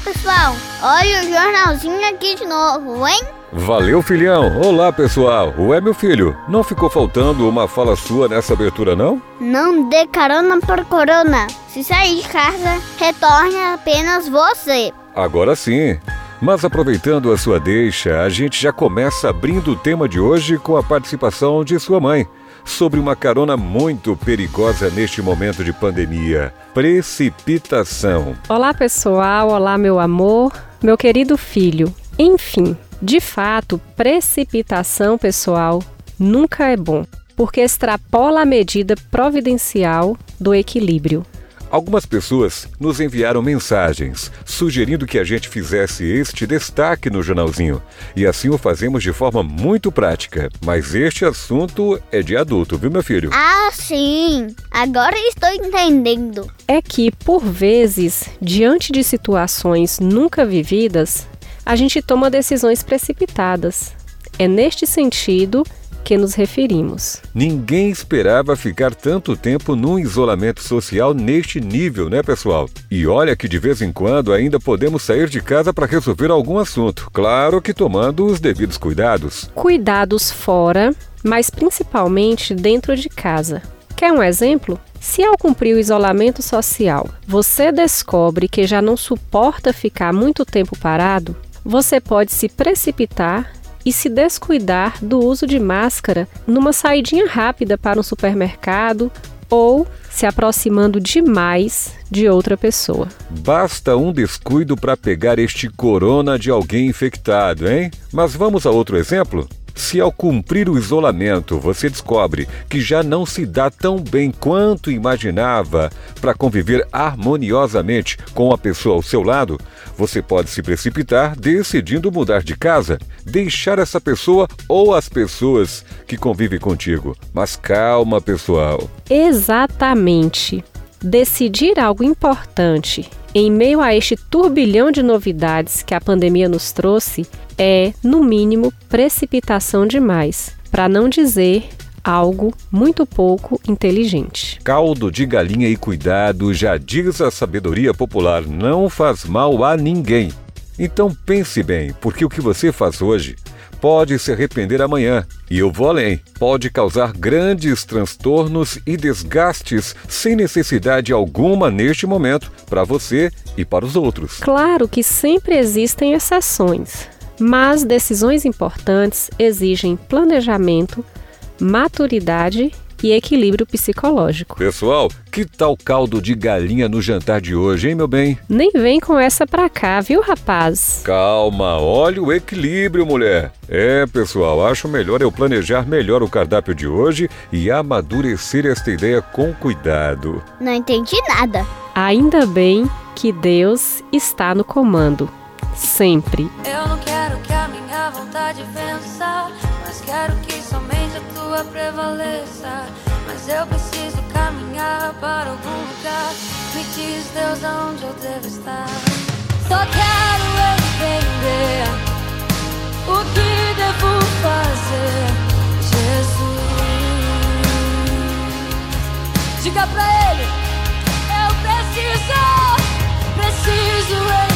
pessoal. Olha o jornalzinho aqui de novo, hein? Valeu, filhão. Olá, pessoal. Ué, meu filho, não ficou faltando uma fala sua nessa abertura, não? Não dê carona por corona. Se sair de casa, retorne apenas você. Agora sim. Mas aproveitando a sua deixa, a gente já começa abrindo o tema de hoje com a participação de sua mãe sobre uma carona muito perigosa neste momento de pandemia: precipitação. Olá, pessoal. Olá, meu amor, meu querido filho. Enfim, de fato, precipitação, pessoal, nunca é bom, porque extrapola a medida providencial do equilíbrio. Algumas pessoas nos enviaram mensagens sugerindo que a gente fizesse este destaque no jornalzinho. E assim o fazemos de forma muito prática. Mas este assunto é de adulto, viu, meu filho? Ah, sim! Agora estou entendendo. É que, por vezes, diante de situações nunca vividas, a gente toma decisões precipitadas. É neste sentido que nos referimos. Ninguém esperava ficar tanto tempo num isolamento social neste nível, né, pessoal? E olha que de vez em quando ainda podemos sair de casa para resolver algum assunto, claro que tomando os devidos cuidados. Cuidados fora, mas principalmente dentro de casa. Quer um exemplo? Se ao cumprir o isolamento social você descobre que já não suporta ficar muito tempo parado, você pode se precipitar e se descuidar do uso de máscara numa saidinha rápida para um supermercado ou se aproximando demais de outra pessoa. Basta um descuido para pegar este corona de alguém infectado, hein? Mas vamos a outro exemplo? Se ao cumprir o isolamento você descobre que já não se dá tão bem quanto imaginava para conviver harmoniosamente com a pessoa ao seu lado, você pode se precipitar decidindo mudar de casa, deixar essa pessoa ou as pessoas que convivem contigo. Mas calma, pessoal. Exatamente. Decidir algo importante em meio a este turbilhão de novidades que a pandemia nos trouxe é, no mínimo, precipitação demais, para não dizer algo muito pouco inteligente. Caldo de galinha e cuidado, já diz a sabedoria popular, não faz mal a ninguém. Então pense bem, porque o que você faz hoje pode se arrepender amanhã. E eu vou além. Pode causar grandes transtornos e desgastes sem necessidade alguma neste momento para você e para os outros. Claro que sempre existem exceções, mas decisões importantes exigem planejamento, maturidade e equilíbrio psicológico. Pessoal, que tal caldo de galinha no jantar de hoje, hein, meu bem? Nem vem com essa pra cá, viu, rapaz? Calma, olha o equilíbrio, mulher. É, pessoal, acho melhor eu planejar melhor o cardápio de hoje e amadurecer esta ideia com cuidado. Não entendi nada. Ainda bem que Deus está no comando. Sempre. Eu não quero que a minha vontade vença, mas quero que somente a tua prevaleça. Mas eu preciso caminhar para algum lugar. Me diz, Deus, aonde eu devo estar. Só quero entender o que devo fazer, Jesus. Diga pra ele, eu preciso, preciso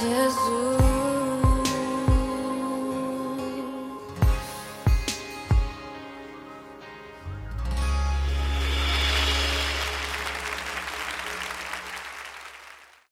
Jesus.